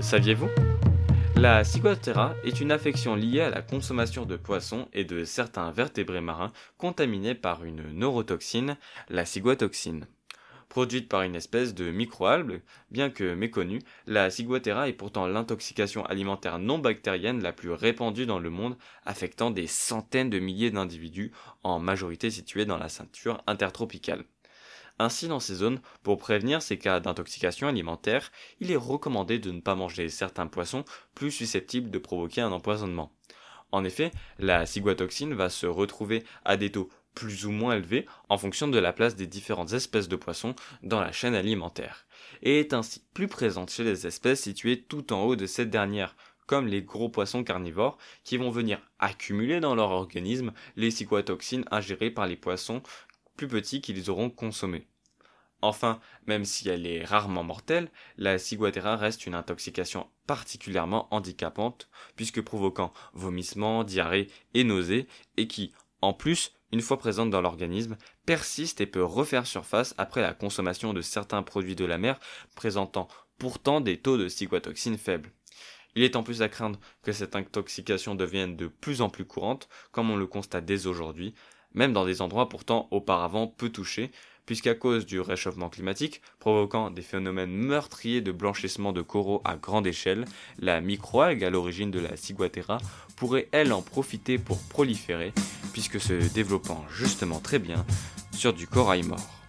saviez-vous? La ciguatera est une affection liée à la consommation de poissons et de certains vertébrés marins contaminés par une neurotoxine, la ciguatoxine. Produite par une espèce de microalgue, bien que méconnue, la ciguatera est pourtant l'intoxication alimentaire non bactérienne la plus répandue dans le monde, affectant des centaines de milliers d'individus, en majorité situés dans la ceinture intertropicale. Ainsi, dans ces zones, pour prévenir ces cas d'intoxication alimentaire, il est recommandé de ne pas manger certains poissons plus susceptibles de provoquer un empoisonnement. En effet, la ciguatoxine va se retrouver à des taux plus ou moins élevés en fonction de la place des différentes espèces de poissons dans la chaîne alimentaire, et est ainsi plus présente chez les espèces situées tout en haut de cette dernière, comme les gros poissons carnivores, qui vont venir accumuler dans leur organisme les ciguatoxines ingérées par les poissons plus petits qu'ils auront consommés. Enfin, même si elle est rarement mortelle, la ciguatera reste une intoxication particulièrement handicapante, puisque provoquant vomissements, diarrhée et nausées, et qui, en plus, une fois présente dans l'organisme, persiste et peut refaire surface après la consommation de certains produits de la mer présentant pourtant des taux de ciguatoxine faibles. Il est en plus à craindre que cette intoxication devienne de plus en plus courante, comme on le constate dès aujourd'hui, même dans des endroits pourtant auparavant peu touchés, puisqu'à cause du réchauffement climatique, provoquant des phénomènes meurtriers de blanchissement de coraux à grande échelle, la microalgue à l'origine de la ciguatera pourrait elle en profiter pour proliférer, puisque se développant justement très bien sur du corail mort.